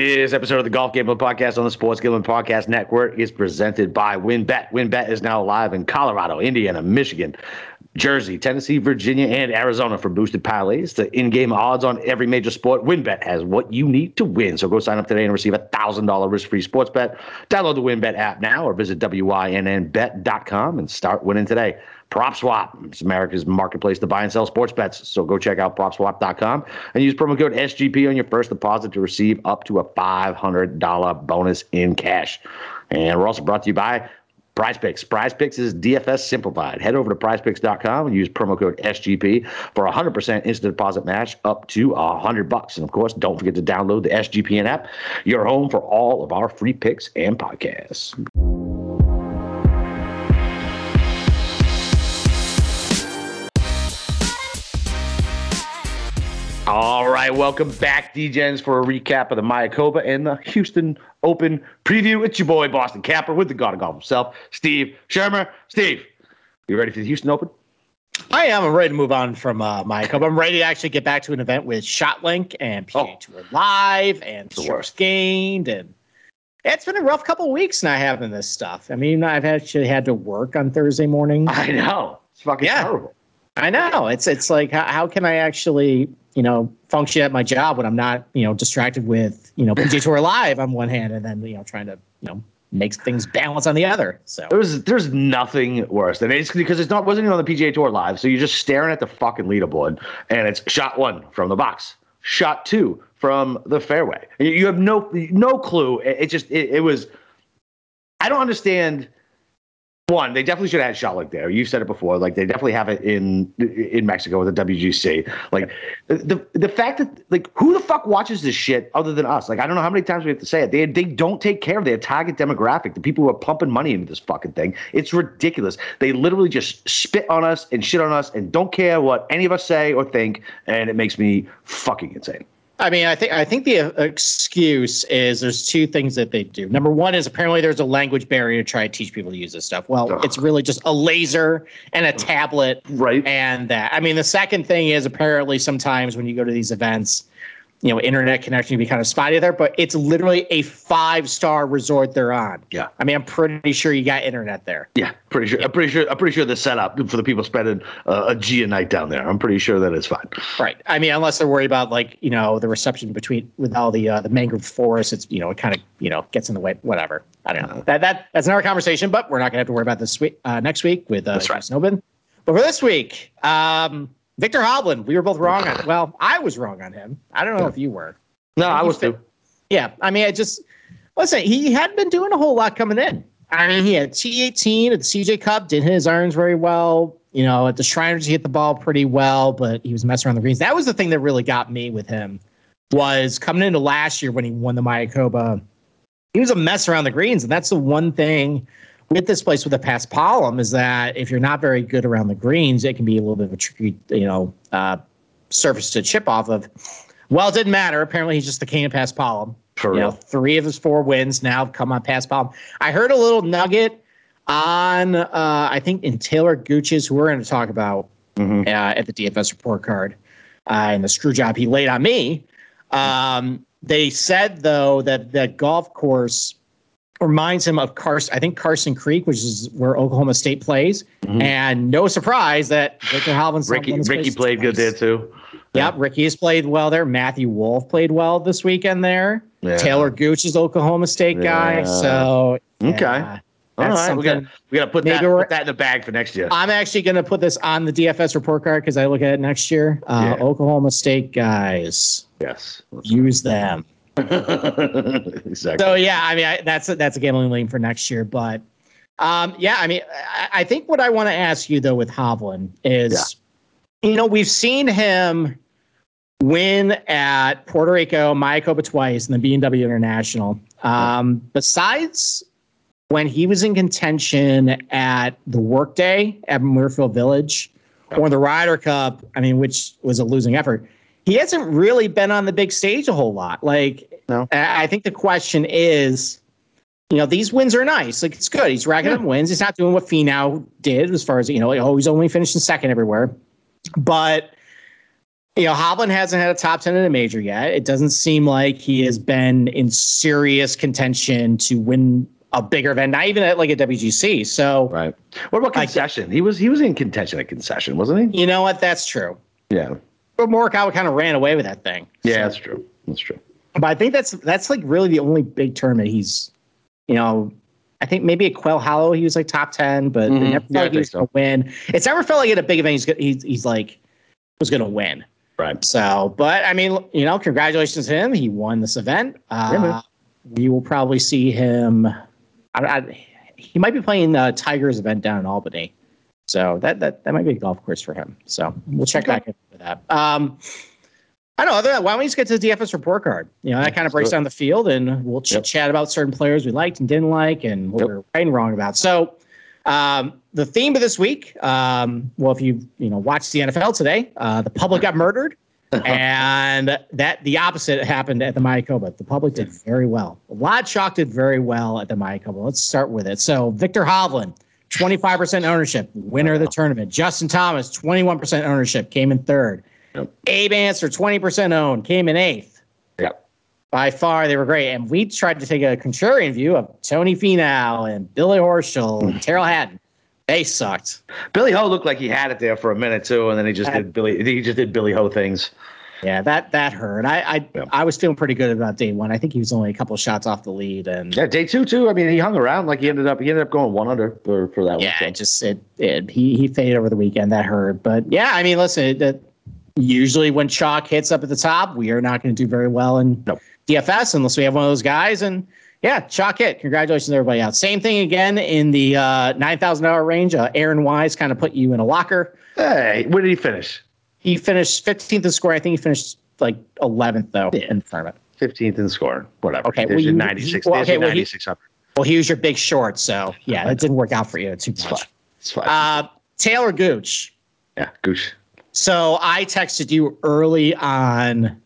This episode of the Golf Gambling Podcast on the Sports Gambling Podcast Network is presented by WynnBET. WynnBET is now live in Colorado, Indiana, Michigan, Jersey, Tennessee, Virginia, and Arizona for boosted parlays to in-game odds on every major sport. WynnBET has what you need to win. So go sign up today and receive a $1,000 risk-free sports bet. Download the WynnBET app now or visit wynnbet.com and start winning today. PropSwap is America's marketplace to buy and sell sports bets. So go check out PropSwap.com and use promo code SGP on your first deposit to receive up to a $500 bonus in cash. And we're also brought to you by Prize Picks. Prize Picks is DFS simplified. Head over to prizepicks.com and use promo code SGP for a 100% instant deposit match up to a 100 bucks. And of course, don't forget to download the SGPN app, your home for all of our free picks and podcasts. All right, welcome back, DJs, for a recap of the Mayakoba and the Houston Open preview. It's your boy, Boston Capper, with the God of Golf himself, Steve Shermer. Steve, you ready for the Houston Open? I am. I'm ready to move on from uh, Mayakoba. I'm ready to actually get back to an event with ShotLink and PGA oh. Tour Live and Strokes Gained. And it's been a rough couple of weeks not having this stuff. I mean, I've actually had to work on Thursday morning. I know. It's fucking yeah. terrible. I know. It's it's like how, how can I actually you know, function at my job when I'm not, you know, distracted with, you know, PGA Tour Live on one hand and then, you know, trying to, you know, make things balance on the other. So there's there's nothing worse than it's because it's not wasn't even on the PGA Tour Live. So you're just staring at the fucking leaderboard and it's shot one from the box, shot two from the fairway. You have no no clue. It, it just it, it was. I don't understand one, they definitely should have had ShotLink there. You said it before. Like they definitely have it in in Mexico with the WGC. Like the the fact that like who the fuck watches this shit other than us? Like I don't know how many times we have to say it. They they don't take care of their target demographic, the people who are pumping money into this fucking thing. It's ridiculous. They literally just spit on us and shit on us and don't care what any of us say or think, and it makes me fucking insane. I mean, I think I think the uh, excuse is there's two things that they do. Number one is apparently there's a language barrier to try to teach people to use this stuff. Well, Ugh. it's really just a laser and a tablet, right? And that. I mean, the second thing is apparently sometimes when you go to these events, you know, internet connection can be kind of spotty there, but it's literally a five star resort they're on. Yeah. I mean, I'm pretty sure you got internet there. Yeah, pretty sure. I'm pretty sure. I'm pretty sure the setup for the people spending uh, a G a night down there. I'm pretty sure that it's fine. Right. I mean, unless they're worried about like you know the reception between with all the uh, the mangrove forest. It's you know it kind of you know gets in the way. Whatever. I don't know. That that that's another conversation, but we're not gonna have to worry about this week uh, next week with uh, that's right. Open. But for this week, um, Viktor Hovland, we were both wrong on. Well, I was wrong on him. I don't know if you were. No, I was too. Yeah, I mean, I just listen. He hadn't been doing a whole lot coming in. I mean, he had T18 at the CJ Cup, did hit his irons very well. You know, at the Shriners, he hit the ball pretty well, but he was messing around the greens. That was the thing that really got me with him. Was coming into last year when he won the Mayakoba, he was a mess around the greens, and that's the one thing with this place with the Paspalum is that if you're not very good around the greens, it can be a little bit of a tricky, you know, uh, surface to chip off of. Well, it didn't matter. Apparently, he's just the king of Paspalum. For you real. know, three of his four wins now come on past Paspalum. I heard a little nugget on, uh, I think, in Taylor Gooch's, who we're going to talk about mm-hmm. uh, at the DFS report card, uh, and the screw job he laid on me. Um, they said though that that golf course reminds him of Karsten. I think Karsten Creek, which is where Oklahoma State plays, mm-hmm. and no surprise that Viktor Hovland's Ricky Ricky played good there too. Yep, Ricky has played well there. Matthew Wolff played well this weekend there. Yeah. Taylor Gooch is Oklahoma State guy. Yeah. So okay. All right, we got we got to put that put that in the bag for next year. I'm actually going to put this on the DFS report card because I look at it next year. Uh, yeah. Oklahoma State guys. Yes. Use them. exactly. So yeah, I mean I, that's a, that's a gambling lane for next year, but um, yeah, I mean I, I think what I want to ask you though with Hovland is you know, we've seen him win at Puerto Rico, Mayakoba twice, and the BMW International. Um, besides when he was in contention at the Workday at Muirfield Village or the Ryder Cup, I mean, which was a losing effort, he hasn't really been on the big stage a whole lot. Like, no. I think the question is, you know, these wins are nice. Like, it's good. He's racking yeah. up wins. He's not doing what Finau did as far as, you know, like, oh, he's only finishing second everywhere. But you know, Hovland hasn't had a top 10 in a major yet. It doesn't seem like he has been in serious contention to win a bigger event, not even at like a WGC. So, right. What about concession? he was he was in contention at concession, wasn't he? You know what? That's true. Yeah. But Morikawa kind of ran away with that thing. Yeah, so. that's true. That's true. But I think that's that's like really the only big tournament he's, you know, I think maybe at Quail Hollow he was like top ten, but mm-hmm. never felt yeah, like he was so. gonna win. It's never felt like at a big event he's he's, he's like was gonna win. Right. So, but I mean, you know, congratulations to him. He won this event. Uh, yeah, we will probably see him. I, I, he might be playing the Tigers event down in Albany. So that that that might be a golf course for him. So we'll check okay. back in for that. Um, I don't know. Other than that, why don't we just get to the DFS report card? You know, that kind of breaks down the field, and we'll chit chat yep. about certain players we liked and didn't like, and what yep. we are right and wrong about. So, um, the theme of this week, um, well, if you you know watched the NFL today, uh, the public got murdered, and that the opposite happened at the Mayakoba. The public did very well. A lot did very well at the Mayakoba. Let's start with it. So Viktor Hovland, 25% ownership, winner of the tournament. Justin Thomas, 21% ownership, came in third. Yep. Abe Ancer, 20% owned, came in eighth. Yep. By far, they were great. And we tried to take a contrarian view of Tony Finau and Billy Horschel and Tyrrell Hatton. They sucked. Billy Ho looked like he had it there for a minute too, and then he just did Billy. He just did Billy Ho things. Yeah, that that hurt. I I, yeah. I was feeling pretty good about day one. I think he was only a couple shots off the lead, and yeah, day two too. I mean, he hung around like he ended up he ended up going one under for, for that. Yeah, one, so. just it, it he he faded over the weekend. That hurt, but yeah, I mean, listen, that usually when chalk hits up at the top, we are not going to do very well in nope. DFS unless we have one of those guys. And yeah, chalk hit. Congratulations, everybody out. Same thing again in the uh, nine thousand dollar range. Uh, Aaron Wise kind of put you in a locker. Hey, where did he finish? He finished fifteenth in score. I think he finished like eleventh though yeah. in the tournament. Fifteenth in score. Whatever. Okay, there's well, you, ninety six. Well, okay, well, he, well, he was your big short, so yeah, it didn't work out for you too much. It's fine. Uh, Taylor Gooch. Yeah, Gooch. So I texted you early on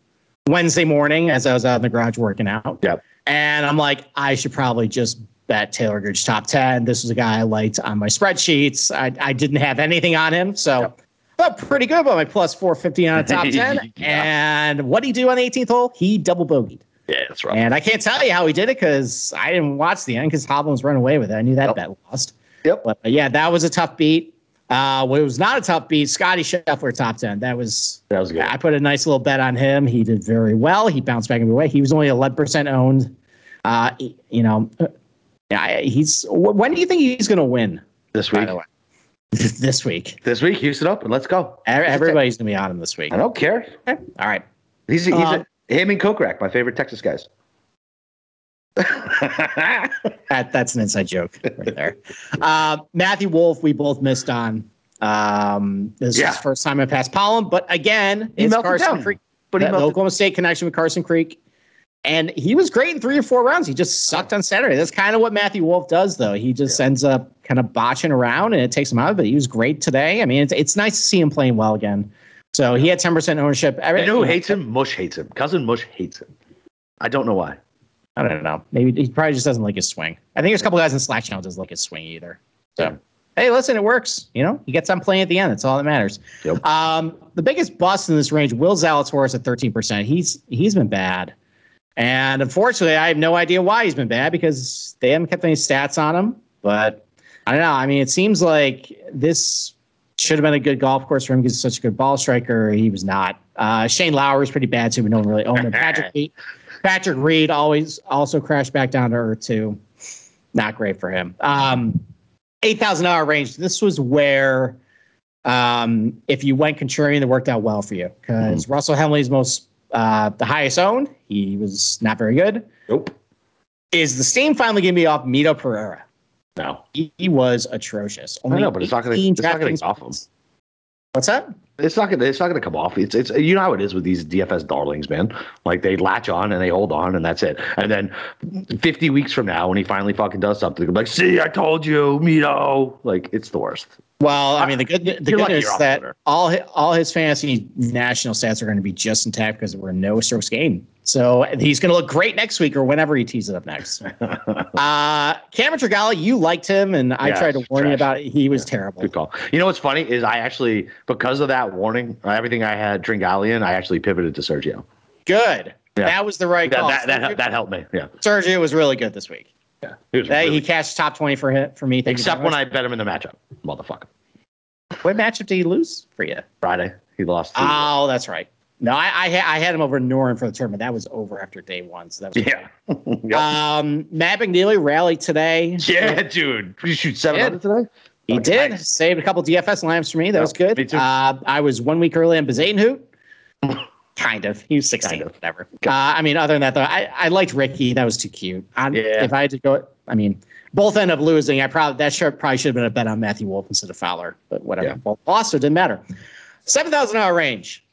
Wednesday morning as I was out in the garage working out. Yep. And I'm like, I should probably just bet Taylor Gooch top 10. This was a guy I liked on my spreadsheets. I, I didn't have anything on him. So yep. felt pretty good about my plus 450 on a top 10. yeah. And what did he do on the 18th hole? He double bogeyed. Yeah, that's right. And I can't tell you how he did it because I didn't watch the end because Hovland was running away with it. I knew that yep. bet lost. Yep. But, but yeah, that was a tough beat. Uh, well, it was not a tough beat. Scotty Scheffler top 10. That was, that was good. I put a nice little bet on him. He did very well. He bounced back way. He was only 11% owned. Uh, you know, yeah, he's, when do you think he's going to win? This week. this week. This week, Houston Open. Let's go. Everybody's going to be on him this week. I don't care. Okay. All right. He's, he's um, a, him and Kokrak, my favorite Texas guys. that, that's an inside joke right there. Uh, Matthew Wolff, we both missed on. Um, this yeah. is his first time I Paspalum, but again, he it's Karsten down. Creek. But he Oklahoma State connection with Karsten Creek. And he was great in three or four rounds. He just sucked on Saturday. That's kind of what Matthew Wolff does, though. He just yeah. ends up kind of botching around and it takes him out. But he was great today. I mean, it's, it's nice to see him playing well again. So he had 10% ownership. You know who hates him? Mush hates him. Cousin Mush hates him. I don't know why. I don't know. Maybe he probably just doesn't like his swing. I think there's a couple guys in Slack channel doesn't like his swing either. So hey, listen, it works. You know, he gets on playing at the end. That's all that matters. Yep. Um, the biggest bust in this range, Will Zalatoris at 13%. He's he's been bad. And unfortunately, I have no idea why he's been bad because they haven't kept any stats on him. But I don't know. I mean, it seems like this should have been a good golf course for him because he's such a good ball striker. He was not. Uh, Shane Lowry is pretty bad too, but no one really owned him. Patrick Patrick Reed always also crashed back down to earth too. Not great for him. Um, eight thousand dollar range. This was where, um, if you went contrarian, it worked out well for you because mm-hmm. Russell Henley's most uh, the highest owned. He was not very good. Nope. Is the steam finally going to be off Mito Pereira? No, he, he was atrocious. Only I know, but it's not going to. It's not going to off him. What's that? It's not gonna. It's not gonna come off. It's it's you know how it is with these DFS darlings, man. Like they latch on and they hold on and that's it. And then fifty weeks from now, when he finally fucking does something, like, "See, I told you, Mito." Like it's the worst. Well, I mean, the good the You're good news is that all hi- all his fantasy national stats are going to be just intact because were no strokes gained. So he's going to look great next week or whenever he tees it up next. uh, Cameron Tringale, you liked him, and I Yeah, tried to warn you about it. He was terrible. Good call. You know what's funny is I actually because of that warning, everything I had Tringalian, I actually pivoted to Sergio. Good. Yeah. That was the right That call. that, that, that helped me. Yeah. Sergio was really good this week. Yeah. He was really- he cashed top twenty for hit for me. Except when. I bet him in the matchup, motherfucker. what matchup did he lose for you? Friday he lost. Oh, that's right. No, I I, I had him over Noren for the tournament. That was over after day one. So that was yeah. Yep. Um, Matt McNealy rallied today. yeah, dude. Did you shoot seven hundred today? He Oh, did nice. saved a couple DFS lines for me. That Yeah, was good. me too. Uh, I was one week early on Bezuidenhout. kind of. He was 16, Kind of. whatever. Uh, I mean, other than that, though, I, I liked Ricky. That was too cute. I, Yeah. If I had to go, I mean, both end up losing. I probably that should, probably should have been a bet on Matthew Wolff instead of Fowler, but whatever. Yeah. Well, also didn't matter. Seven thousand dollar range.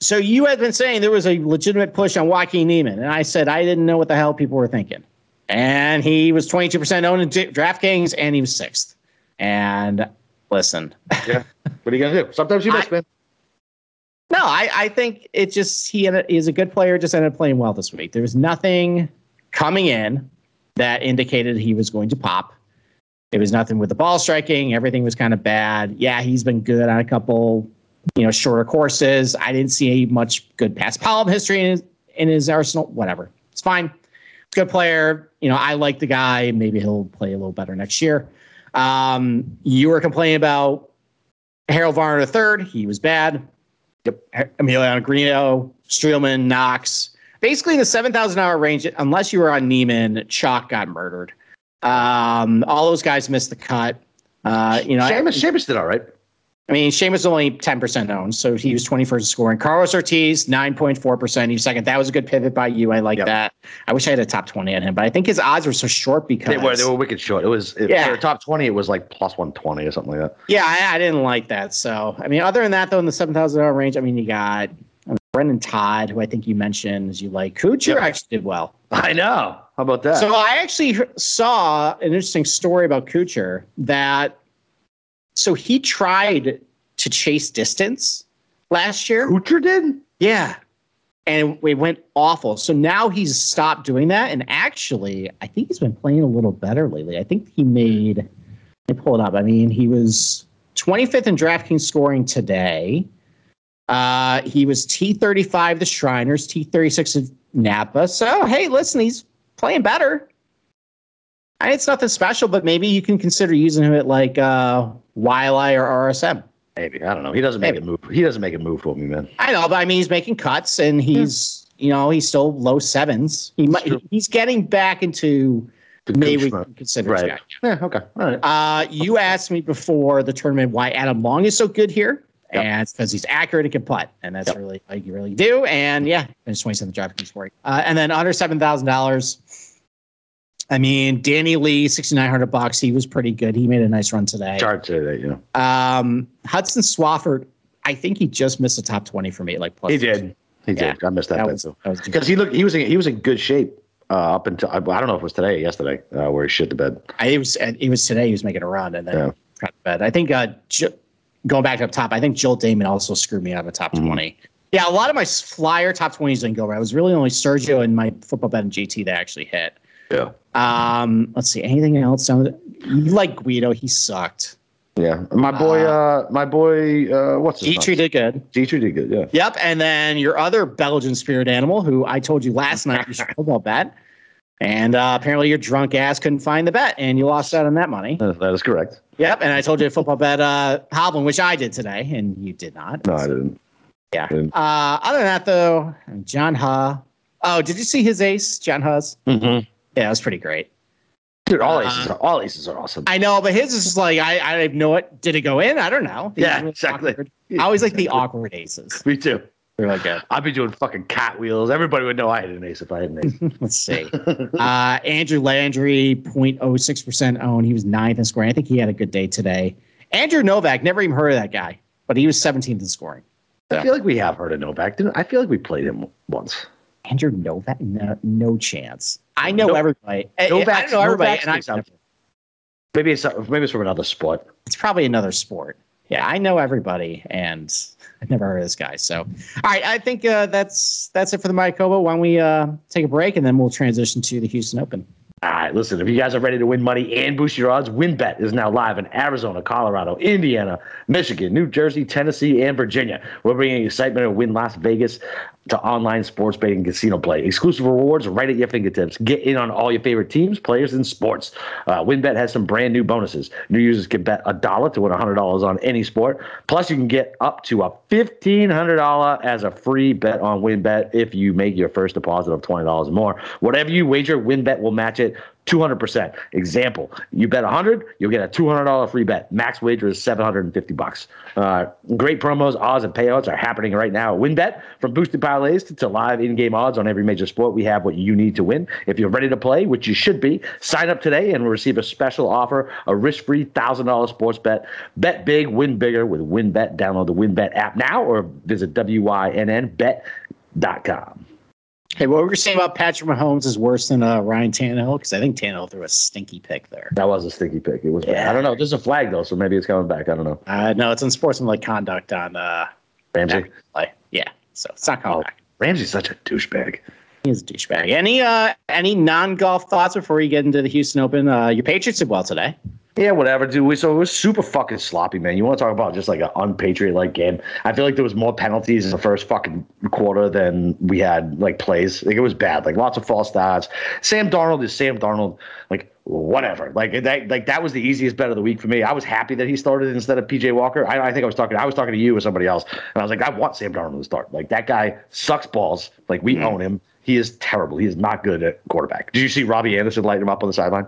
So you had been saying there was a legitimate push on Joaquin Niemann, and I said I didn't know what the hell people were thinking. And he was 22% owned in DraftKings, and he was sixth. And listen, Yeah. What are you gonna do? Sometimes you miss, I- man. No, I, I think it just he he's a good player. Just ended up playing well this week. There was nothing coming in that indicated he was going to pop. It was nothing with the ball striking. Everything was kind of bad. Yeah, he's been good on a couple, you know, shorter courses. I didn't see much good Paspalum history in his, in his arsenal. Whatever, it's fine. Good player. You know, I like the guy. Maybe he'll play a little better next year. Um, you were complaining about Harold Varner III. He was bad. Emiliano Grillo, Streelman, Knox. Basically, in the seven thousand hour range, unless you were on Niemann, Chalk got murdered. Um, all those guys missed the cut. Uh, you know, Seamus did all right. I mean, Seamus only 10% owned, so he was 21st in scoring. Carlos Ortiz, 9.4%. He was second. That was a good pivot by you. I like Yep. that. I wish I had a top 20 on him, but I think his odds were so short because. They were they were wicked short. It was it, Yeah. for top twenty. It was like plus one twenty or something like that. Yeah, I, I didn't like that. So, I mean, other than that, though, in the seven thousand dollar range, I mean, you got mean, Brendan Todd, who I think you mentioned as you like. Kuchar Yep. actually did well. I know. How about that? So I actually saw an interesting story about Kuchar that. So he tried to chase distance last year. Kuchar did. Yeah. And it went awful. So now he's stopped doing that. And actually, I think he's been playing a little better lately. I think he made, let me pull it up. I mean, he was 25th in DraftKings scoring today. Uh, he was T35 the Shriners, T36 of Napa. So, hey, listen, he's playing better. I, it's nothing special, but maybe you can consider using him at like uh, Wiley or RSM. Maybe I don't know. He doesn't make Maybe. a move. He doesn't make a move for me, man. I know, but I mean, he's making cuts and he's, you know, he's still low sevens. He might, true. he's getting back into The maybe we can consider Right. guy. Yeah. Okay. All right. Uh, you asked me before the tournament why Adam Long is so good here. Yep. And it's because he's accurate and can putt. And that's Yep. really like you really do. And yeah, finished 27th DraftKings scoring. Uh, and then under $7,000. I mean, Danny Lee, 6,900 bucks. He was pretty good. He made a nice run today. Hard to say that, you know. Um, Hudson Swafford, I think he just missed the top 20 for me. Like plus He did. He Yeah. did. I missed that, That was, too. Because he looked. He was. In, he was in good shape uh, up until I, I don't know if it was today or yesterday uh, where he shit the bed. I, it was it was today. He was making a run and then Yeah. got to bed. I think uh, Jo- going back up top, I think Joel Dahmen also screwed me out of a top Mhm. twenty. Yeah, a lot of my flyer top twenties didn't go right. It was really only Sergio and my football bet and GT that actually hit. Yeah. Um, let's see, anything else? Down the- You like Guido? He sucked. Yeah. My boy. Uh, my boy. Uh, what's his Detry did good. Detry did good. Yeah. Yep, and then your other Belgian spirit animal, who I told you last night you should football bet, and uh, apparently your drunk ass couldn't find the bet, and you lost out on that money. Uh, That is correct. Yep, and I told you to football bet uh Hovland, which I did today, and you did not. No, I didn't. Yeah. didn't. Uh, other than that, though, John Huh. Oh, did you see his ace, John Huh's? Mm-hmm. Yeah, that's pretty great. Dude, all Uh, aces are all aces are awesome. I know, but his is just like I I know it. Did it go in? I don't know. These Yeah, exactly. awkward. I always like the awkward aces. Me too. They're really good. I'd be doing fucking cat wheels. Everybody would know I had an ace if I had an ace. Let's see. Uh, Andrew Landry, 0.06% owned. He was ninth in scoring. I think he had a good day today. Andrew Novak, never even heard of that guy, but he was 17th in scoring. I feel like we have heard of Novak. Didn't I feel like we played him once. Andrew Novak? No, no chance. I know No- everybody. I- I know everybody. Novak And I've sticks out. never, Maybe it's maybe it's from another sport. It's probably another sport. Yeah, I know everybody, and I've never heard of this guy. So, all right, I think uh, that's that's it for the Mayakoba. Why don't we uh, take a break and then we'll transition to the Houston Open. All right, listen, if you guys are ready to win money and boost your odds, WynnBET is now live in Arizona, Colorado, Indiana, Michigan, New Jersey, Tennessee, and Virginia. We're bringing excitement to Wynn Las Vegas to online sports betting and casino play. Exclusive rewards right at your fingertips. Get in on all your favorite teams, players, and sports. Uh, WynnBET has some brand new bonuses. New users can bet a dollar to win $100 on any sport. Plus, you can get up to a $1,500 as a free bet on WynnBET if you make your first deposit of $20 or more. Whatever you wager, WynnBET will match it 200%. Example, you bet 100, you'll get a $200 free bet. Max wager is 750 bucks. Uh, great promos, odds, and payouts are happening right now at WynnBET. From boosted parlays to, to live in-game odds on every major sport, we have what you need to win. If you're ready to play, which you should be, sign up today and we'll receive a special offer, a risk-free $1,000 sports bet. Bet big, win bigger with WynnBET. Download the WynnBET app now or visit WYNNBet.com. Hey, what were you saying about Patrick Mahomes is worse than uh, Ryan Tannehill? Because I think Tannehill threw a stinky pick there. That was a stinky pick. It was. Bad. Yeah. I don't know. There's a flag though, so maybe it's coming back. I don't know. Uh, no, it's unsportsmanlike conduct on uh, Ramsey. play. Yeah, so it's not coming Oh. back. Ramsey's such a douchebag. He's a douchebag. Any uh, any non golf thoughts before you get into the Houston Open? Uh, your Patriots did well today. Yeah, whatever, dude. We, so it was super fucking sloppy, man. You want to talk about just like an unpatriot like game? I feel like there was more penalties in the first fucking quarter than we had like plays. Like it was bad. Like lots of false starts. Sam Darnold is Sam Darnold. Like whatever. Like that. Like that was the easiest bet of the week for me. I was happy that he started instead of PJ Walker. I, I think I was talking. I was talking to you or somebody else, and I was like, I want Sam Darnold to start. Like that guy sucks balls. Like we mm-hmm. own him. He is terrible. He is not good at quarterback. Did you see Robbie Anderson lighting him up on the sideline?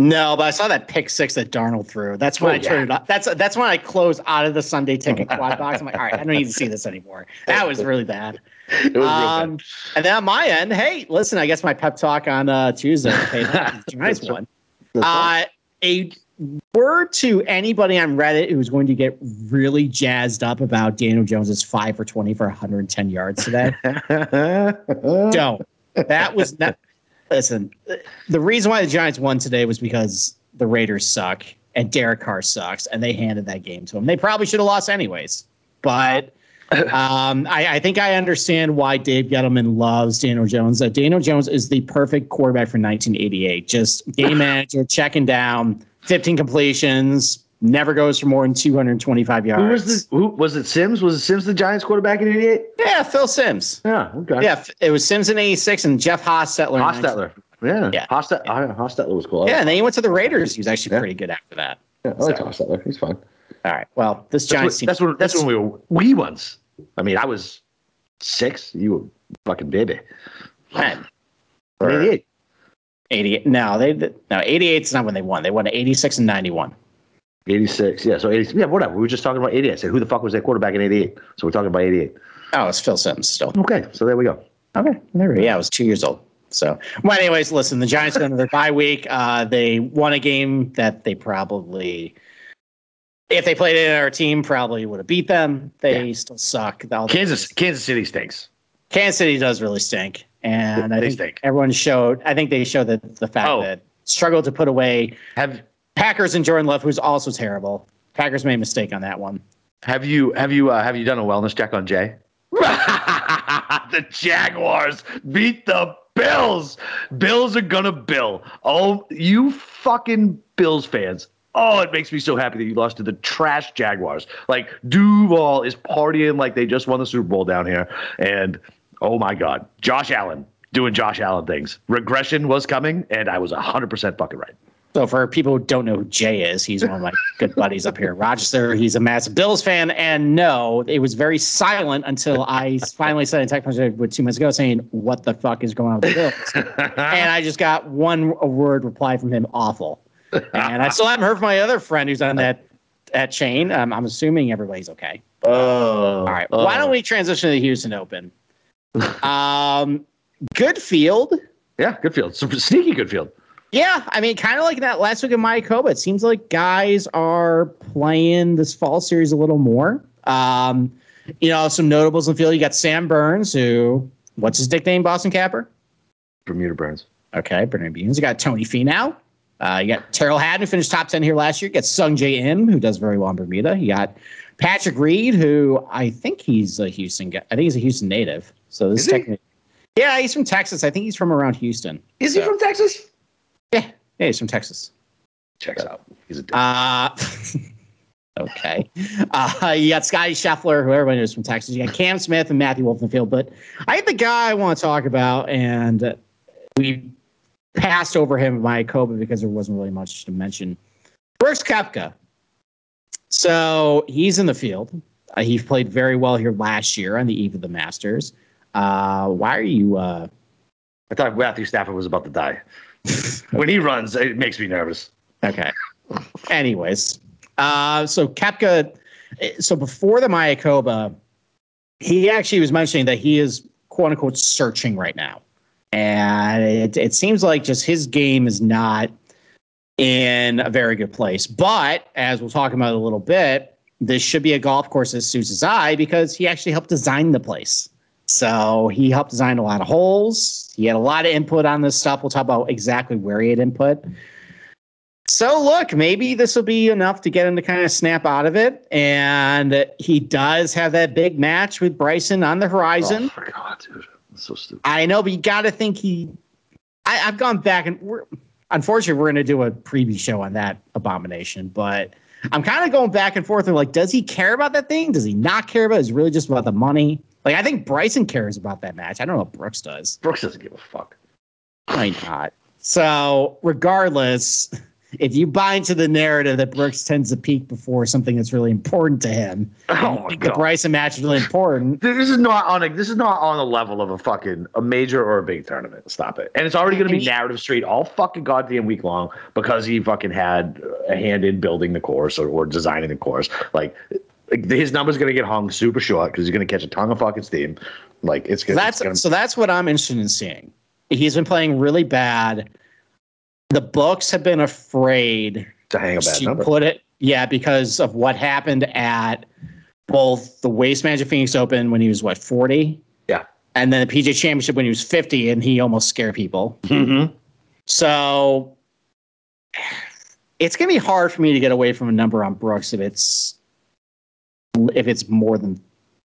No, but I saw that pick six that Darnold threw. That's when Oh, I turned it off. That's that's when I closed out of the Sunday ticket quad box. I'm like, all right, I don't need to see this anymore. That was really bad. It was real bad. Um, and then on my end, hey, listen, I guess my pep talk on uh, Tuesday paid off. The Giants won. Uh, a word to anybody on Reddit who's going to get really jazzed up about Daniel Jones's five for 20 for 110 yards today. Don't. That was not. Listen, the reason why the Giants won today was because the Raiders suck and Derek Carr sucks, and they handed that game to him. They probably should have lost anyways. But um, I, I think I understand why Dave Gettleman loves Daniel Jones. Uh, Daniel Jones is the perfect quarterback for 1988. Just game manager, checking down, 15 completions, never goes for more than 225 yards. Who was the who was it Simms? Was it Simms the Giants quarterback in '88? Yeah, Phil Simms. Yeah, okay. Yeah, it was Simms in 86 and Jeff Hostetler. in 19 Hostetler. Yeah, Yeah. Hostetler. uh, Hostetler was cool. Yeah, and then he went to the Raiders. He was actually Yeah. pretty good after that. yeah I like so- Hostetler. He's fun. All right. Well, this That's, Giants what, team. that's when that's when we were wee ones. I mean, I was six. You were fucking baby. Man, Or 88. 88. No, they no 88 is not when they won. They won 86 and 91. 86. Yeah, so 80, yeah, whatever. We were just talking about 88. I said, who the fuck was that quarterback in 88? So we're talking about 88. Oh, it's Phil Simms still. Okay, so there we go. Okay, there we go. Yeah, I was two years old. So, well, anyways, listen, the Giants went to their bye week. Uh, they won a game that they probably, if they played it in our team, probably would have beat them. They still suck. All- Kansas Kansas City stinks. Kansas City does really stink, and I They think stink. everyone showed. I think they showed that the fact Oh. that struggled to put away Have Packers and Jordan Love, who's also terrible. Packers made a mistake on that one. have you have you uh, have you done a wellness check on Jay? the Jaguars beat the Bills. Bills are gonna bill. Oh, you fucking Bills fans. Oh, it makes me so happy that you lost to the trash Jaguars. Like Duval is partying like they just won the Super Bowl down here. And oh my God, Josh Allen doing Josh Allen things. Regression was coming, and I was 100% fucking right. So for people who don't know who Jay is, he's one of my good buddies up here in Rochester. He's a massive Bills fan, and no, it was very silent until I finally sent a text message with two minutes ago saying, "What the fuck is going on with the Bills?" and I just got one word reply from him: "Awful." And I still haven't heard from my other friend who's on that that chain. Um, I'm assuming everybody's okay. Oh, All right, why don't we transition to the Houston Open? Um, good field. Yeah, good field. Sneaky good field. Yeah, I mean, kind of like that last week in Mayakoba. It seems like guys are playing this fall series a little more. Um, you know, some notables in the field. You got Sam Burns, who, what's his nickname, Boston Capper? Bermuda Burns. Okay, Bernard Beans. You got Tony Finau. Uh, you got Tyrrell Hatton, who finished top 10 here last year. You got Sungjae Im, who does very well in Bermuda. You got Patrick Reed, who I think he's a Houston guy. I think he's a Houston native. So this is, Is technically. Yeah, he's from Texas. I think he's from around Houston. Is he from Texas? Yeah, yeah, he's from Texas. Checks out. He's a dick. Uh, okay. Uh, you got Scotty Scheffler, who everybody knows from Texas. You got Cam Smith and Matthew Wolff in the field. But I think the guy I want to talk about, and uh, we passed over him by Koba because there wasn't really much to mention. Brooks Koepka. So he's in the field. Uh, he played very well here last year on the eve of the Masters. Uh, why are you? Uh, I thought Matthew Stafford was about to die. when he runs, it makes me nervous. Okay. Anyways, uh, so Koepka, so before the Mayakoba, he actually was mentioning that he is quote unquote searching right now. And it, it seems like just his game is not in a very good place. But as we'll talk about a little bit, this should be a golf course that suits his eye because he actually helped design the place. So he helped design a lot of holes. He had a lot of input on this stuff. We'll talk about exactly where he had input. So look, maybe this will be enough to get him to kind of snap out of it. And he does have that big match with Bryson on the horizon. Oh, God, dude. That's so stupid. I know, but you got to think he. I, I've gone back and we're unfortunately we're going to do a preview show on that abomination, but I'm kind of going back and forth. And like, does he care about that thing? Does he not care about? it? Is it really just about the money? Like, I think Bryson cares about that match. I don't know if Brooks does. Brooks doesn't give a fuck. Why not? So, regardless, if you buy into the narrative that Brooks tends to peak before something that's really important to him, Oh my the God. Bryson match is really important. This is not on a this is not on the level of a fucking a major or a big tournament. Stop it. And it's already going to be narrative street all fucking goddamn week long because he fucking had a hand in building the course or, or designing the course. Like like, his number's going to get hung super short because he's going to catch a ton of fucking steam. Like it's going that's to so that's what I'm interested in seeing. He's been playing really bad. The books have been afraid to hang a bad number. put it, yeah, because of what happened at both the Waste Management Phoenix Open when he was what 40, Yeah. and then the PGA Championship when he was 50, and he almost scared people. Mm-hmm. So it's gonna be hard for me to get away from a number on Brooks if it's if it's more than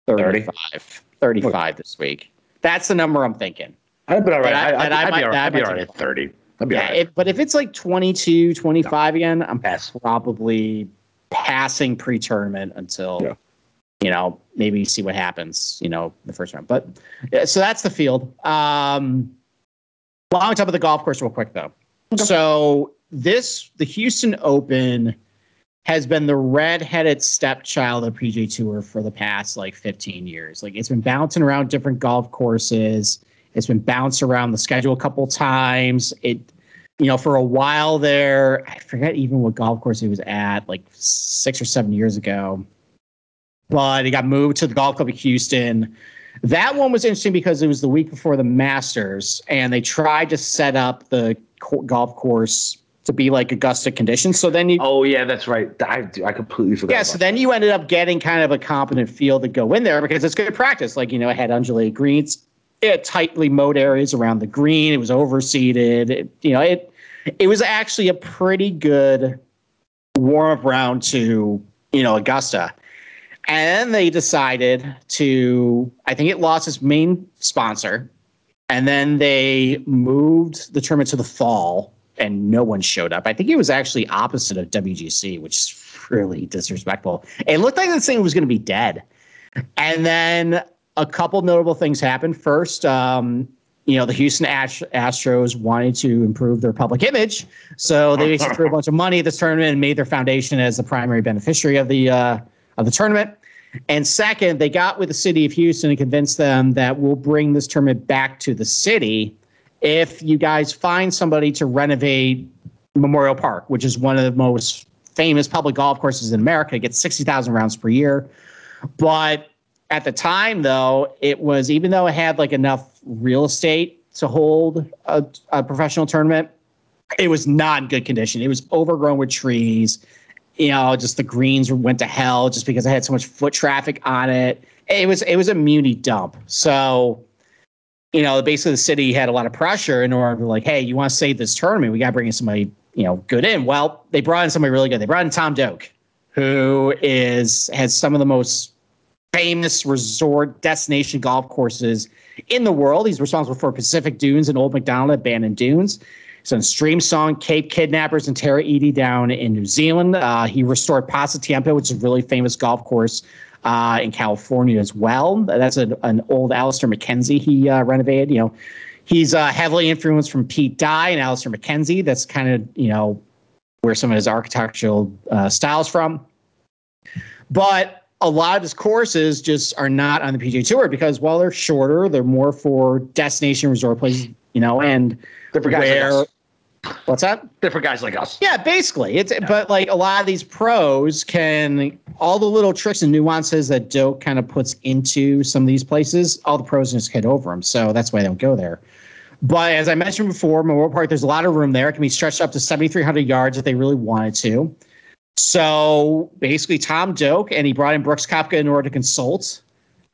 35. 35 this week. That's the number I'm thinking. I'd be all right. I- I, I I'd might- be all right. I'd be all right at thirty. I'd be Yeah, all right. if, but if it's like 22, 25 again, I'm Pass. probably passing pre-tournament until Yeah. you know maybe see what happens you know the first round but yeah, so that's the field um well i want to talk about the golf course real quick though so this the houston open has been the red-headed stepchild of PGA Tour for the past like 15 years like it's been bouncing around different golf courses it's been bounced around the schedule a couple times it you know, for a while there, I forget even what golf course he was at, like six or seven years ago. But he got moved to the Golf Club of Houston. That one was interesting because it was the week before the Masters, and they tried to set up the co- golf course to be like Augusta conditions. So then you, Oh yeah, that's right. I, I completely forgot. yeah, so then you ended up getting kind of a competent field to go in there because it's good practice. Like, you know, it had undulated greens, it had tightly mowed areas around the green, it was overseeded. It, you know, it it was actually a pretty good warm up round to, you know, Augusta. And then they decided to, I think it lost its main sponsor. And then they moved the tournament to the fall and no one showed up. I think it was actually opposite of WGC, which is really disrespectful. It looked like this thing was going to be dead. And then a couple notable things happened. First, um, you know, the Houston Ast- Astros wanted to improve their public image, so they threw a bunch of money at this tournament and made their foundation as the primary beneficiary of the uh, of the tournament. And second, they got with the city of Houston and convinced them that we'll bring this tournament back to the city if you guys find somebody to renovate Memorial Park, which is one of the most famous public golf courses in America. It gets 60,000 rounds per year. But at the time, though, it was even though it had like enough real estate to hold a, a professional tournament, it was not in good condition. It was overgrown with trees. You know, just the greens went to hell just because I had so much foot traffic on it. It was it was a muni dump. So, you know, basically the city had a lot of pressure in order to like, hey, you want to save this tournament? We got to bring in somebody you know good in. Well, they brought in somebody really good. They brought in Tom Doak, who is has some of the most famous resort destination golf courses in the world. He's responsible for Pacific Dunes and Old Macdonald at Bandon Dunes. He's on Streamsong, Cape Kidnappers, and Tara Iti down in New Zealand. Uh, he restored Pasatiempo, which is a really famous golf course uh, in California as well. That's a, an old Alister MacKenzie he uh, renovated. You know, he's uh, heavily influenced from Pete Dye and Alister MacKenzie. That's kind of you know where some of his architectural uh, styles from. But a lot of his courses just are not on the PGA Tour because while they're shorter, they're more for destination resort places. You know, and where What's that? They're for guys like us. Yeah, basically. It's yeah. but like a lot of these pros can all the little tricks and nuances that Doak kind of puts into some of these places, all the pros just hit over them. So that's why they don't go there. But as I mentioned before, Memorial Park, there's a lot of room there. It can be stretched up to 7,300 yards if they really wanted to. So basically, Tom Doak, and he brought in Brooks Koepka in order to consult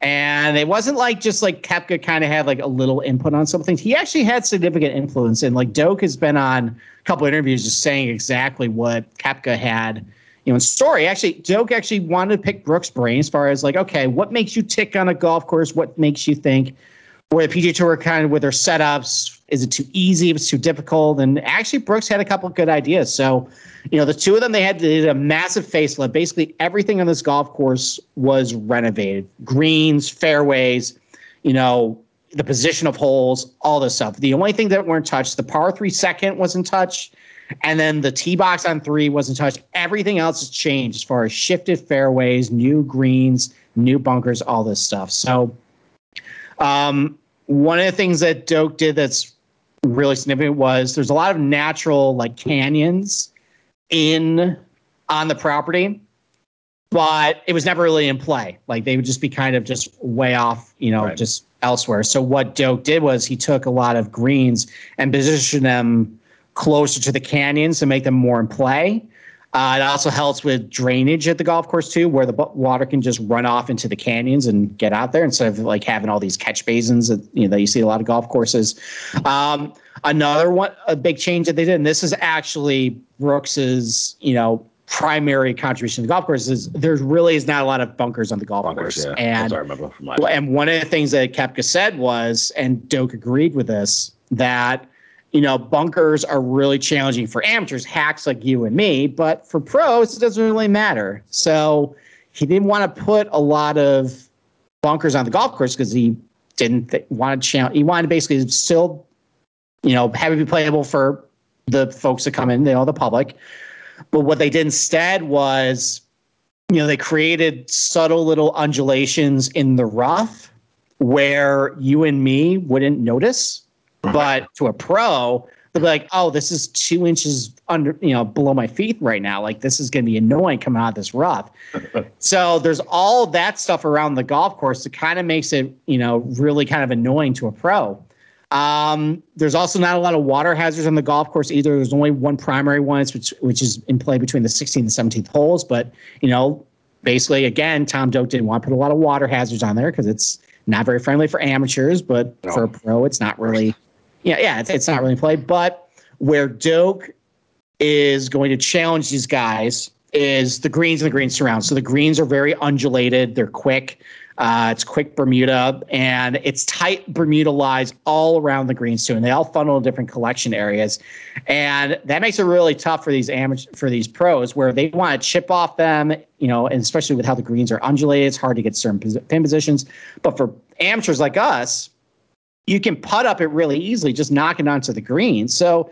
and it wasn't like just like Koepka kind of had like a little input on some things. He actually had significant influence. And like Doak has been on a couple interviews just saying exactly what Koepka had, you know, in story. Actually, Doak actually wanted to pick Brooks' brain as far as like, okay, what makes you tick on a golf course? What makes you think where the PGA Tour kind of with their setups? Is it too easy? If it's too difficult? And actually, Brooks had a couple of good ideas. So you know, the two of them, they had did a massive facelift. Basically, everything on this golf course was renovated greens, fairways, you know, the position of holes, all this stuff. The only thing that weren't touched, the par three second wasn't touched. And then the tee box on three wasn't touched. Everything else has changed as far as shifted fairways, new greens, new bunkers, all this stuff. So, um, one of the things that Doak did that's really significant was there's a lot of natural like canyons in on the property, but it was never really in play. Like they would just be kind of just way off, you know, right. just elsewhere. So what Doak did was he took a lot of greens and positioned them closer to the canyons to make them more in play. Uh, it also helps with drainage at the golf course too, where the water can just run off into the canyons and get out there instead of like having all these catch basins that you know that you see a lot of golf courses. Um, another one, a big change that they did, and this is actually Brooks's, you know, primary contribution to the golf course is there really is not a lot of bunkers on the golf bunkers, course. Yeah. And, I remember from last and one of the things that Koepka said was, and Doak agreed with this, that you know, bunkers are really challenging for amateurs, hacks like you and me, but for pros, it doesn't really matter. So he didn't want to put a lot of bunkers on the golf course because he didn't th- want to challenge. He wanted to basically still, you know, have it be playable for the folks that come in, you know, the public. But what they did instead was, you know, they created subtle little undulations in the rough where you and me wouldn't notice but to a pro, they'll be like, "Oh, this is two inches under, you know, below my feet right now. Like this is going to be annoying coming out of this rough." so there's all that stuff around the golf course that kind of makes it, you know, really kind of annoying to a pro. Um, there's also not a lot of water hazards on the golf course either. There's only one primary one, which which is in play between the 16th and 17th holes. But you know, basically, again, Tom Doak didn't want to put a lot of water hazards on there because it's not very friendly for amateurs, but no. for a pro, it's not really yeah, yeah, it's, it's not really play. But where Doak is going to challenge these guys is the greens and the green surround. So the greens are very undulated, they're quick. Uh, it's quick Bermuda, and it's tight Bermuda lies all around the greens too, and they all funnel different collection areas, and that makes it really tough for these amateur for these pros where they want to chip off them, you know, and especially with how the greens are undulated, it's hard to get certain pin positions. But for amateurs like us, you can putt up it really easily, just knocking onto the green. So,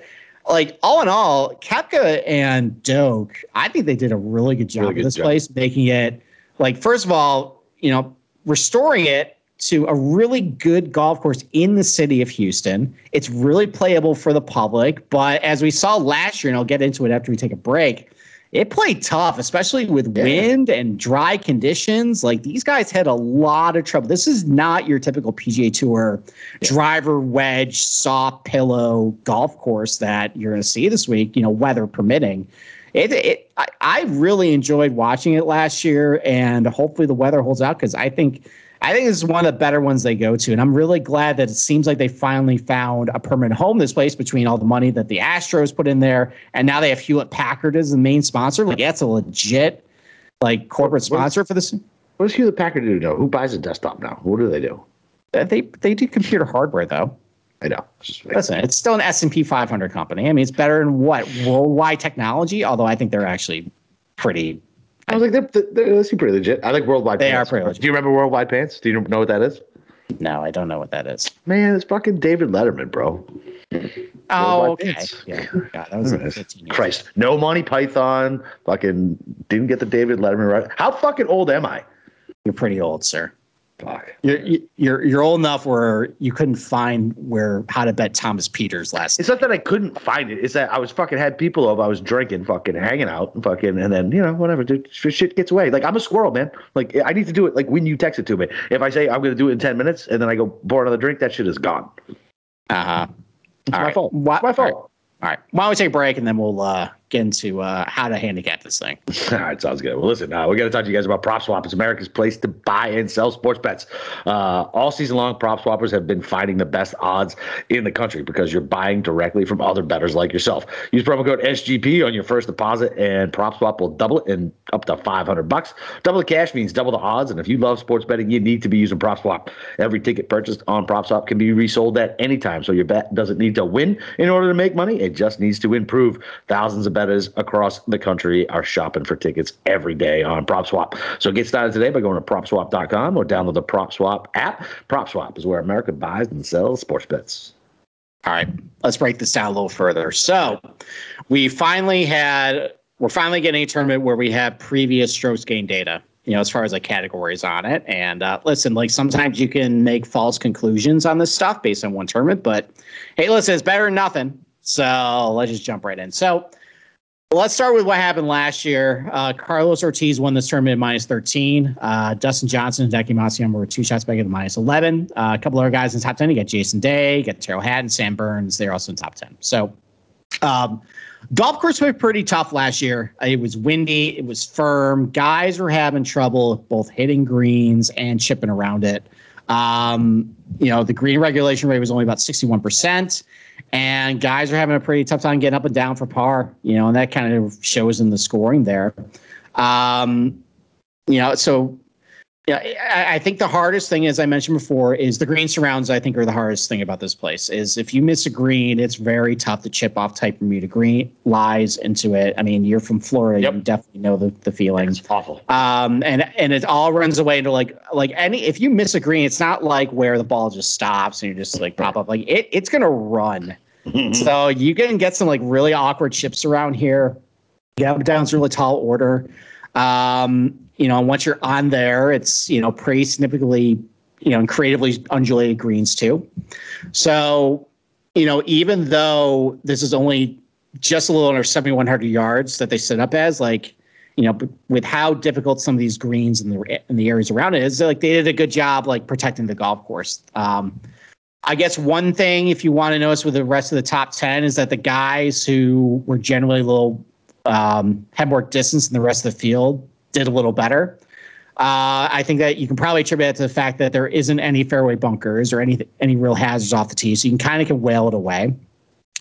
like all in all, Koepka and Doak, I think they did a really good job really this job. place, making it like first of all, you know, restoring it to a really good golf course in the city of Houston. It's really playable for the public, but as we saw last year, and I'll get into it after we take a break, it played tough, especially with wind and dry conditions. Like these guys had a lot of trouble. This is not your typical PGA Tour yeah. driver wedge, soft pillow golf course that you're going to see this week. You know, weather permitting. It, it I, I really enjoyed watching it last year, and hopefully the weather holds out because I think I think this is one of the better ones they go to. And I'm really glad that it seems like they finally found a permanent home this place between all the money that the Astros put in there. And now they have Hewlett Packard as the main sponsor. Like, that's a legit like corporate sponsor for this. What does Hewlett Packard do now? Who buys a desktop now? What do they do? Uh, They they do computer hardware though. I know. Listen, it's still an S and P 500 company. I mean, it's better than what worldwide technology. Although I think they're actually pretty. I was like, they're, they're, they seem pretty legit. I like Worldwide They Pants. are pretty legit. Do you remember Worldwide Pants? Do you know what that is? No, I don't know what that is. Man, it's fucking David Letterman, bro. Oh, okay. Pants. Yeah, God, that was like 15 years Christ. No Monty Python. Fucking didn't get the David Letterman right. How fucking old am I? You're pretty old, sir. Fuck. You're you're you're old enough where you couldn't find where how to bet Thomas Pieters last. It's not that I couldn't find it. It's that I was fucking had people over. I was drinking, fucking hanging out, and fucking, and then you know whatever. Dude, shit gets away. Like I'm a squirrel, man. Like I need to do it. Like when you text it to me. If I say I'm going to do it in ten minutes, and then I go pour another drink, that shit is gone. Uh huh. It's my fault. Why, my fault. All right. Why don't we take a break and then we'll uh, into uh, how to handicap this thing. All right, sounds good. Well, listen, uh, we got to talk to you guys about Prop Swap. It's America's place to buy and sell sports bets. Uh, all season long, Prop Swappers have been finding the best odds in the country because you're buying directly from other bettors like yourself. Use promo code SGP on your first deposit, and Prop Swap will double it in up to 500 bucks. Double the cash means double the odds, and if you love sports betting, you need to be using Prop Swap. Every ticket purchased on Prop Swap can be resold at any time, so your bet doesn't need to win in order to make money. It just needs to improve. Thousands of bettors across the country are shopping for tickets every day on PropSwap. So get started today by going to PropSwap.com or download the PropSwap app. PropSwap is where America buys and sells sports bets. All right, let's break this down a little further. So, we finally had we're finally getting a tournament where we have previous strokes gain data. You know, as far as like categories on it. And uh, listen, like sometimes you can make false conclusions on this stuff based on one tournament, but hey, listen, it's better than nothing. So let's just jump right in. So let's start with what happened last year. Uh, Carlos Ortiz won this tournament at minus 13. Uh, Dustin Johnson and Hideki Matsuyama were two shots back at the minus 11. Uh, a couple other guys in the top 10. You got Jason Day, you got Tyrrell Hatton, Sam Burns. They're also in top 10. So um, golf course was pretty tough last year. It was windy, it was firm. Guys were having trouble both hitting greens and chipping around it. Um, you know, the green regulation rate was only about 61%, and guys are having a pretty tough time getting up and down for par, you know, and that kind of shows in the scoring there. Um, you know, so yeah, I, I think the hardest thing, as I mentioned before, is the green surrounds. I think are the hardest thing about this place. Is if you miss a green, it's very tough to chip off type Bermuda green lies into it. I mean, you're from Florida, Yep. you definitely know the the feelings. It's awful. Um, and and it all runs away into like like any if you miss a green, it's not like where the ball just stops and you just like pop up. Like it, it's gonna run. So you can get some like really awkward chips around here. Yeah, down's really tall order. Um, you know, and once you're on there, it's you know pretty significantly, you know, and creatively undulated greens too. So, you know, even though this is only just a little under 7,100 yards that they set up as, like, you know, with how difficult some of these greens in the in the areas around it is, like they did a good job like protecting the golf course. Um, I guess one thing, if you want to notice with the rest of the top 10, is that the guys who were generally a little um, had more distance in the rest of the field did a little better. Uh, I think that you can probably attribute that to the fact that there isn't any fairway bunkers or any any real hazards off the tee, so you can kind of can whale it away.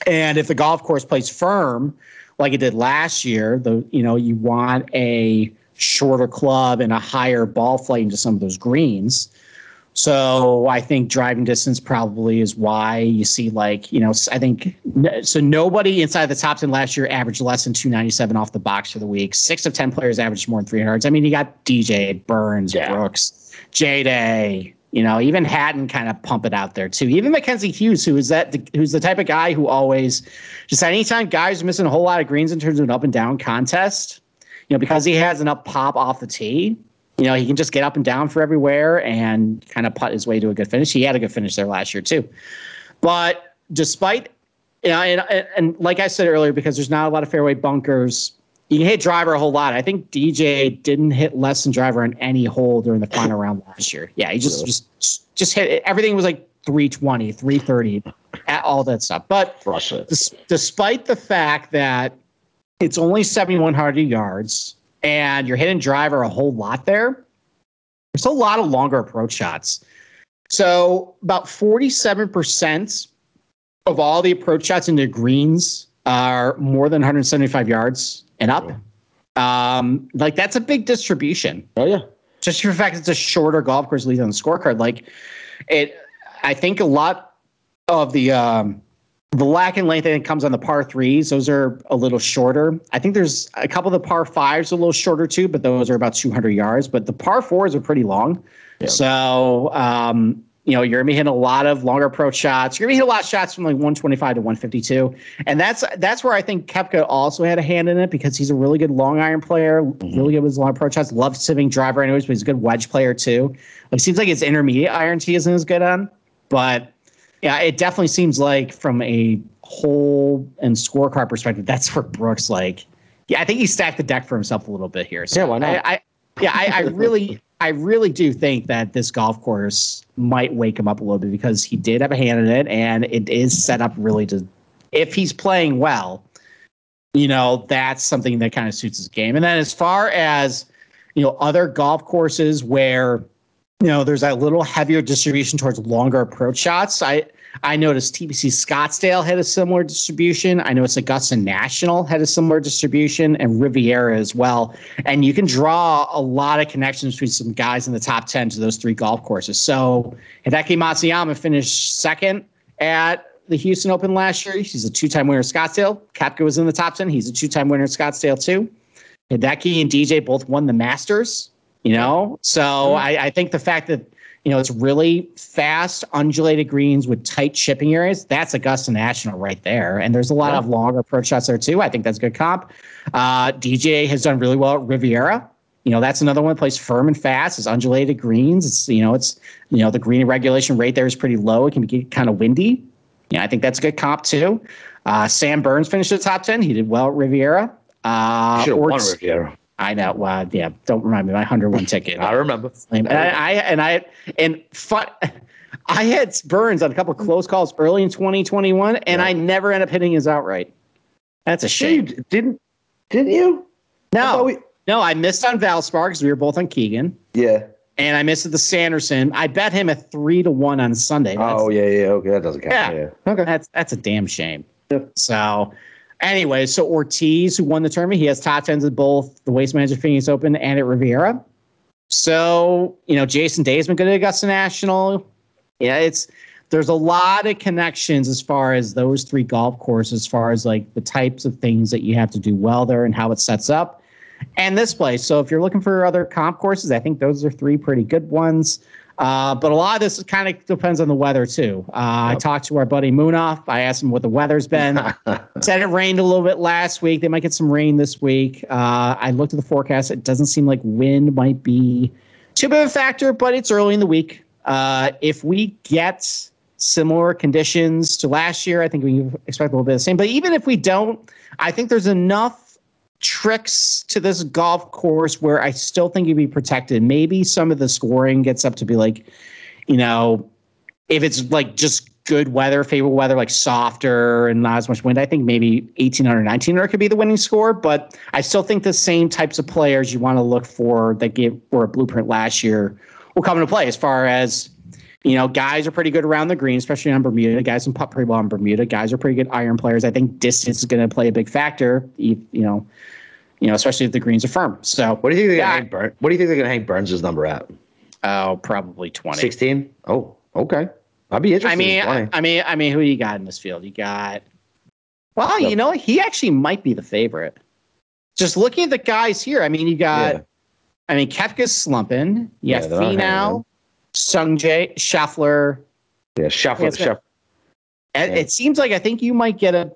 And if the golf course plays firm, like it did last year, the you know you want a shorter club and a higher ball flight into some of those greens. So I think driving distance probably is why you see like you know I think so nobody inside the top ten last year averaged less than two ninety seven off the box for the week. Six of ten players averaged more than three hundred. I mean you got DJ Burns, Yeah. Brooks, J Day. You know, even Hatton kind of pump it out there too. Even Mackenzie Hughes, who is that, who's the type of guy who always, just anytime guys are missing a whole lot of greens in terms of an up and down contest, you know, because he has an up pop off the tee, you know, he can just get up and down for everywhere and kind of putt his way to a good finish. He had a good finish there last year too. But despite, you know, and, and, like I said earlier, because there's not a lot of fairway bunkers, you can hit driver a whole lot. I think DJ didn't hit less than driver on any hole during the final round last year. Yeah, he just just just hit everything was like 320, 330, at all that stuff. But Des- despite the fact that it's only 7,100 yards and you're hitting driver a whole lot there, there's a lot of longer approach shots. So about 47% of all the approach shots into greens are more than 175 yards and up. Um, like that's a big distribution. Oh yeah. Just for the fact it's a shorter golf course lead on the scorecard. Like it, I think a lot of the um, the lack in length I think comes on the par threes. Those are a little shorter. I think there's a couple of the par fives a little shorter too, but those are about 200 yards. But the par fours are pretty long. Yeah. So um, you know, you're gonna be hitting a lot of longer approach shots. You're gonna be hitting a lot of shots from like 125 to 152, and that's that's where I think Koepka also had a hand in it because he's a really good long iron player, mm-hmm. really good with his long approach shots. Loves sieving driver anyways, but he's a good wedge player too. It seems like his intermediate irons he isn't as good on, but yeah, it definitely seems like from a hole and scorecard perspective, that's where Brooks like. Yeah, I think he stacked the deck for himself a little bit here. So yeah, why not? I, I yeah, I, I really. I really do think that this golf course might wake him up a little bit because he did have a hand in it, and it is set up really to, if he's playing well, you know, that's something that kind of suits his game. And then as far as, you know, other golf courses where, you know, there's a little heavier distribution towards longer approach shots, I, I noticed TPC Scottsdale had a similar distribution. I noticed Augusta National had a similar distribution and Riviera as well. And you can draw a lot of connections between some guys in the top 10 to those three golf courses. So Hideki Matsuyama finished second at the Houston Open last year. He's a two time winner of Scottsdale. Koepka was in the top 10. He's a two time winner of Scottsdale too. Hideki and DJ both won the Masters, you know? So mm-hmm. I, I think the fact that you know, it's really fast, undulated greens with tight chipping areas. That's Augusta National right there. And there's a lot yeah. of longer approach shots there too. I think that's a good comp. Uh, DJ has done really well at Riviera. You know, that's another one that plays firm and fast. It's undulated greens. It's, you know, it's, you know, the green regulation rate there is pretty low. It can be kind of windy. Yeah, I think that's a good comp too. Uh, Sam Burns finished the top 10. He did well at Riviera. Uh, Should have won Riviera. I know. Well, yeah. Don't remind me. My hundred one ticket. I remember. And I, I and I and fun. I had Burns on a couple close calls early in 2021, and. I never end up hitting his outright. That's a shame. didn't didn't you? No, I we, no. I missed on Valspar because we were both on Keegan. Yeah. And I missed at the Sanderson. I bet him a three to one on Sunday. Oh, that's, oh yeah, yeah. Okay, that doesn't count. Yeah. yeah. Okay. That's that's a damn shame. So Anyway, so Ortiz, who won the tournament, he has top tens at both the Waste Management Phoenix Open and at Riviera. So, you know, Jason Day has been good at Augusta National. Yeah, it's there's a lot of connections as far as those three golf courses, as far as like the types of things that you have to do well there and how it sets up. And this place. So if you're looking for other comp courses, I think those are three pretty good ones. Uh, but a lot of this kind of depends on the weather too. Uh, yep. I talked to our buddy Moonoff. I asked him what the weather's been. Said it rained a little bit last week. They might get some rain this week. Uh, I looked at the forecast. It doesn't seem like wind might be too big of a factor, but it's early in the week. Uh, if we get similar conditions to last year, I think we expect a little bit of the same. But even if we don't, I think there's enough tricks to this golf course where I still think you'd be protected. Maybe some of the scoring gets up to be like, you know, if it's like just good weather, favorable weather, like softer and not as much wind, I think maybe 1800, 1900 could be the winning score. But I still think the same types of players you want to look for that gave were a blueprint last year will come into play as far as you know, guys are pretty good around the green, especially on Bermuda. Guys can putt pretty well on Bermuda. Guys are pretty good iron players. I think distance is going to play a big factor. You, you know, you know, especially if the greens are firm. So, what do you think? They're yeah, hang Burn, what do you think they're going to hang Burns' number at? Oh, probably twenty. Sixteen. Oh, okay. I'd be interested. I mean, in I, mean, I mean, who you got in this field? You got. Well, you know, he actually might be the favorite. Just looking at the guys here, I mean, you got. Yeah. I mean, Koepka's slumping. You yeah, got Finau. Sungjae, Scheffler. Yeah, Scheffler. Scheffler. It, it seems like I think you might get a.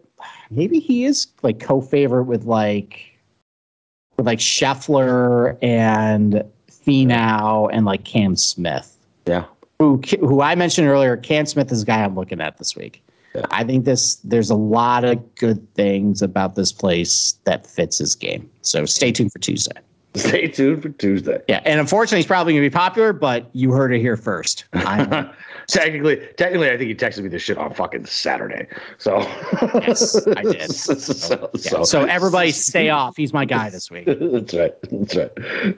Maybe he is like co-favorite with like, with like Scheffler and Finau and like Cam Smith. Yeah. Who who I mentioned earlier? Cam Smith is a guy I'm looking at this week. Yeah. I think this there's a lot of good things about this place that fits his game. So stay tuned for Tuesday. Stay tuned for Tuesday. Yeah, and unfortunately, he's probably going to be popular, but you heard it here first. technically, technically, I think he texted me this shit on fucking Saturday. So yes, I did. So, so, yeah. so, so everybody, stay off. He's my guy this week. That's right. That's right.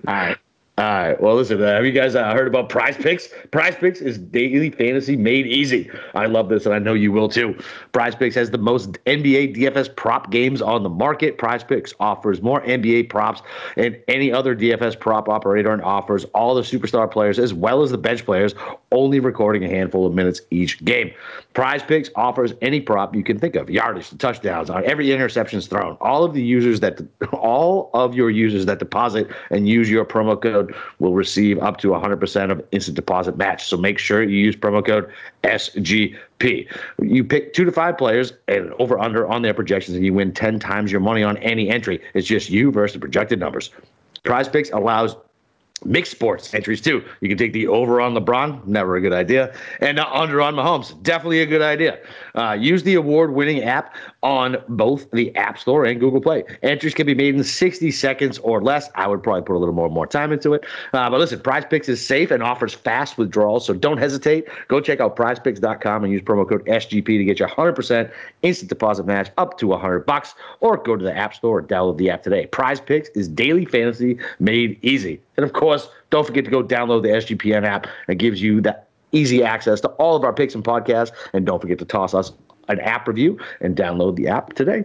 All right. All right. Well, listen. Uh, have you guys uh, heard about Prize Picks? Prize Picks is daily fantasy made easy. I love this, and I know you will too. Prize Picks has the most NBA DFS prop games on the market. Prize Picks offers more NBA props than any other DFS prop operator, and offers all the superstar players as well as the bench players, only recording a handful of minutes each game. Prize Picks offers any prop you can think of: yardage, touchdowns, every interceptions thrown. All of the users that, all of your users that deposit and use your promo code will receive up to 100% of instant deposit match. So make sure you use promo code SGP. You pick two to five players and over under on their projections, and you win 10 times your money on any entry. It's just you versus the projected numbers. Prize Picks allows Mixed sports entries too. You can take the over on LeBron, never a good idea, and the under on Mahomes, definitely a good idea. Uh, use the award-winning app on both the App Store and Google Play. Entries can be made in 60 seconds or less. I would probably put a little more more time into it. Uh, but listen, Prize Picks is safe and offers fast withdrawals, so don't hesitate. Go check out PrizePicks.com and use promo code SGP to get your 100% instant deposit match up to 100 bucks, or go to the App Store or download the app today. Prize Picks is daily fantasy made easy. And of course, don't forget to go download the SGPN app. It gives you that easy access to all of our picks and podcasts. And don't forget to toss us an app review and download the app today.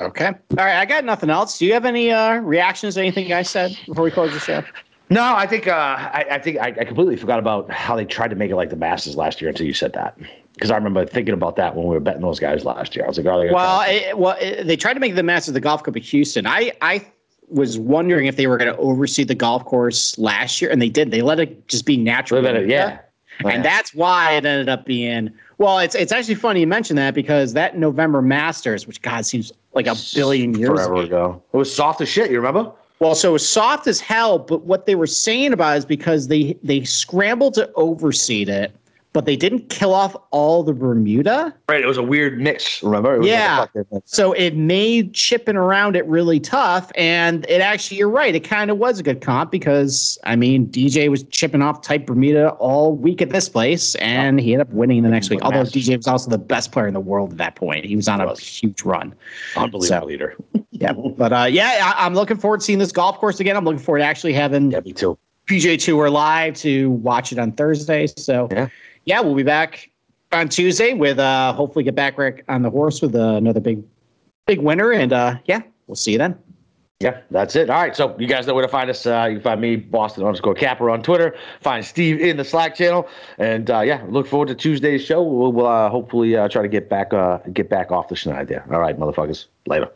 Okay. All right. I got nothing else. Do you have any uh, reactions to anything I said before we close the show? No, I think uh, I, I, think I, I, completely forgot about how they tried to make it like the Masters last year until you said that. Because I remember thinking about that when we were betting those guys last year. I was like, oh, well, it, well, it, they tried to make the Masters the Golf Cup of Houston. I I was wondering if they were going to overseed the golf course last year, and they did. They let it just be natural. It, yeah. And that's why it ended up being well. It's it's actually funny you mentioned that because that November Masters, which God seems like a billion years forever ago, ago. it was soft as shit. You remember? Well, so it was soft as hell. But what they were saying about it is because they they scrambled to overseed it but they didn't kill off all the Bermuda. Right. It was a weird mix. Remember? It yeah. Like so it made chipping around it really tough. And it actually, you're right. It kind of was a good comp because, I mean, DJ was chipping off type Bermuda all week at this place and he ended up winning the next week. Although DJ was also the best player in the world at that point. He was on a huge run. Unbelievable so, leader. yeah. But uh, yeah, I, am looking forward to seeing this golf course again. I'm looking forward to actually having yeah, me too. PGA Tour live to watch it on Thursday. So yeah yeah, we'll be back on Tuesday with uh hopefully get back Rick on the horse with uh, another big big winner. And uh yeah, we'll see you then. Yeah, that's it. All right. So you guys know where to find us. Uh, you can find me, Boston underscore Capper on Twitter. Find Steve in the Slack channel. And uh, yeah, look forward to Tuesday's show. We'll, we'll uh, hopefully uh, try to get back uh, get back off the schneid there. All right, motherfuckers. Later.